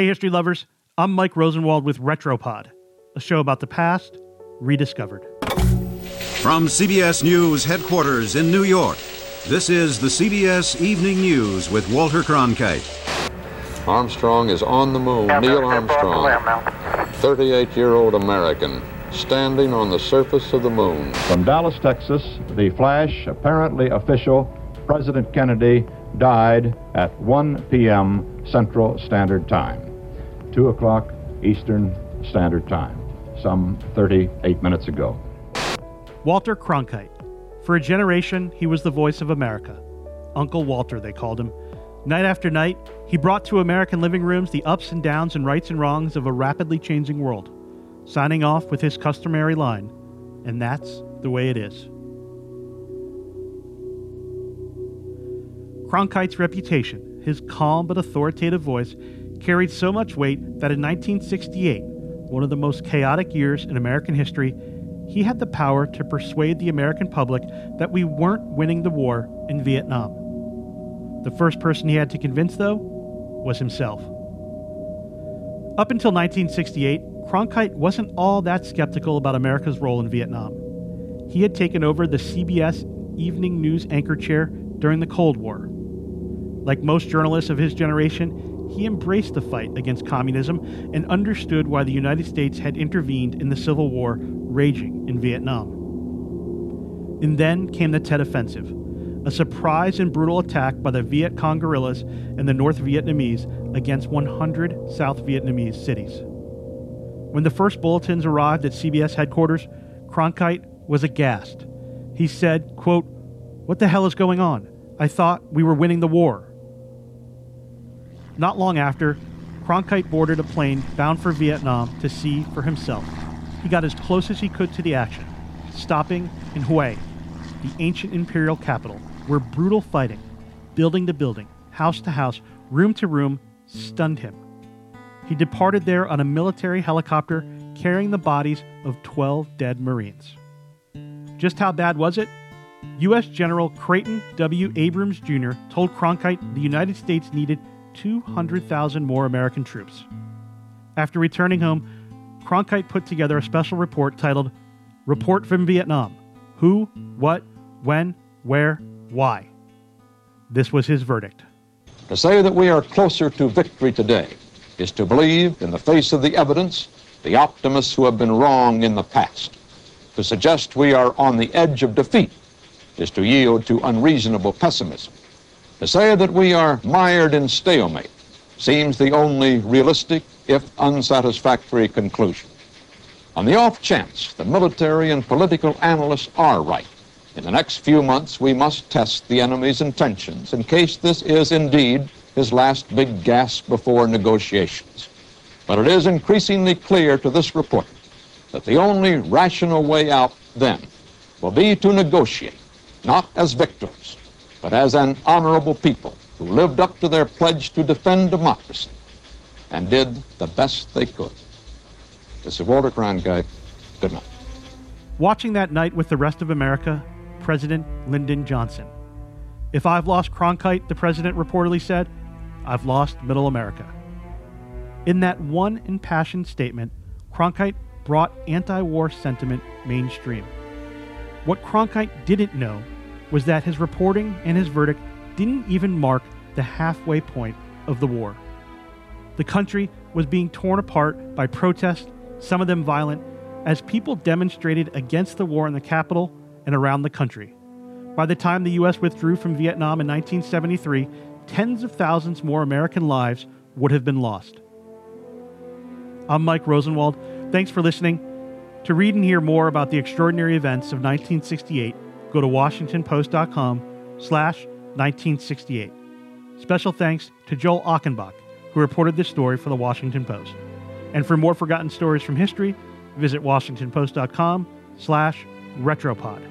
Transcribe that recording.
Hey, history lovers. I'm Mike Rosenwald with Retropod, a show about the past rediscovered. From CBS News headquarters in New York, this is the CBS Evening News with Walter Cronkite. Armstrong is on the moon. Neil Armstrong, 38 year old American, standing on the surface of the moon. From Dallas, Texas, the flash, apparently official, President Kennedy died at 1 p.m. Central Standard Time, 2 o'clock Eastern Standard Time, some 38 minutes ago. Walter Cronkite. For a generation, he was the voice of America. Uncle Walter, they called him. Night after night, he brought to American living rooms the ups and downs and rights and wrongs of a rapidly changing world, signing off with his customary line, and that's the way it is. Cronkite's reputation, his calm but authoritative voice, carried so much weight that in 1968, one of the most chaotic years in American history, he had the power to persuade the American public that we weren't winning the war in Vietnam. The first person he had to convince, though, was himself. Up until 1968, Cronkite wasn't all that skeptical about America's role in Vietnam. He had taken over the CBS evening news anchor chair during the Cold War. Like most journalists of his generation, he embraced the fight against communism and understood why the United States had intervened in the Civil War raging in Vietnam. And then came the Tet Offensive, a surprise and brutal attack by the Viet Cong guerrillas and the North Vietnamese against 100 South Vietnamese cities. When the first bulletins arrived at CBS headquarters, Cronkite was aghast. He said, quote, What the hell is going on? I thought we were winning the war. Not long after, Cronkite boarded a plane bound for Vietnam to see for himself. He got as close as he could to the action, stopping in Hue, the ancient imperial capital, where brutal fighting, building to building, house to house, room to room, stunned him. He departed there on a military helicopter carrying the bodies of 12 dead Marines. Just how bad was it? U.S. General Creighton W. Abrams Jr. told Cronkite the United States needed 200,000 more American troops. After returning home, Cronkite put together a special report titled Report from Vietnam Who, What, When, Where, Why. This was his verdict. To say that we are closer to victory today is to believe, in the face of the evidence, the optimists who have been wrong in the past. To suggest we are on the edge of defeat is to yield to unreasonable pessimism. To say that we are mired in stalemate seems the only realistic, if unsatisfactory, conclusion. On the off chance the military and political analysts are right, in the next few months we must test the enemy's intentions in case this is indeed his last big gasp before negotiations. But it is increasingly clear to this report that the only rational way out then will be to negotiate, not as victors, but as an honorable people who lived up to their pledge to defend democracy and did the best they could. This is Walter Cronkite. Good night. Watching that night with the rest of America, President Lyndon Johnson. If I've lost Cronkite, the president reportedly said, I've lost Middle America. In that one impassioned statement, Cronkite brought anti war sentiment mainstream. What Cronkite didn't know was that his reporting and his verdict didn't even mark the halfway point of the war. The country was being torn apart by protests, some of them violent, as people demonstrated against the war in the capital and around the country. By the time the U.S. withdrew from Vietnam in 1973, tens of thousands more American lives would have been lost. I'm Mike Rosenwald. Thanks for listening. To read and hear more about the extraordinary events of 1968, go to washingtonpost.com slash 1968. Special thanks to Joel Achenbach, who reported this story for the Washington Post. And for more forgotten stories from history, visit washingtonpost.com slash retropod.